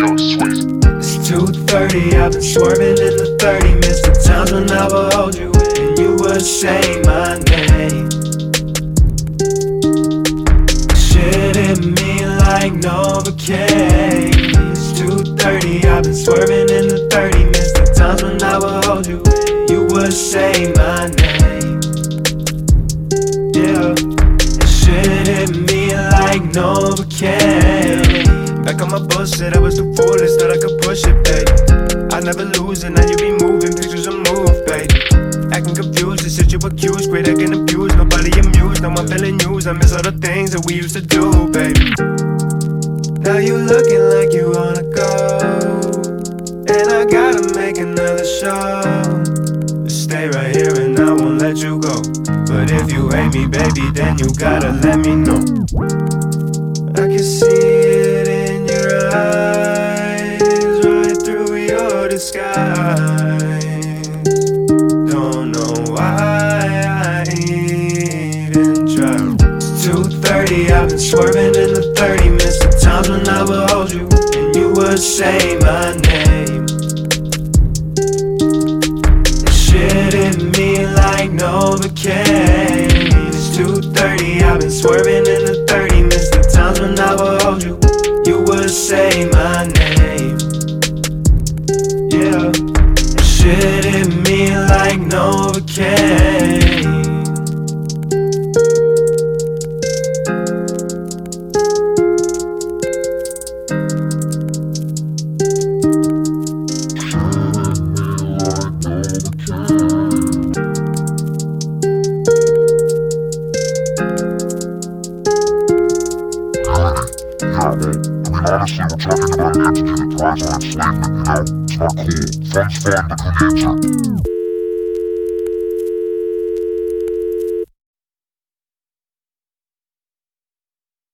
It's 2.30, I've been swerving in the 30 Missed the times when I would hold you and you would say my name. Shit hit me like Novocaine. It's 2.30, I've been swerving in the 30 Missed the times when I would hold you and you would say my name. Yeah, shit hit me like Novocaine. Back on my bullshit, I was the foolish that I could push it, baby. I never lose it, now you be moving, pictures of move, baby. Acting confused, the shit you accused, great acting abused, nobody amused. Now I'm feeling used, I miss all the things that we used to do, baby. Now you looking like you wanna go, and I gotta make another show. Stay right here and I won't let you go. But if you hate me, baby, then you gotta let me know. I can see disguise. Don't know why I even tried. It's 2:30, I've been swerving in the 30. Miss the times when I would hold you and you would say my name. Shit hit me like Novocaine. It's 2:30, I've been swerving in the 30. Miss the times when I would hold you, you would say Yeah, shit hit me like Novocaine. I mean, honestly, we're talking about an that thrives on enslavement, you know? It's not cool.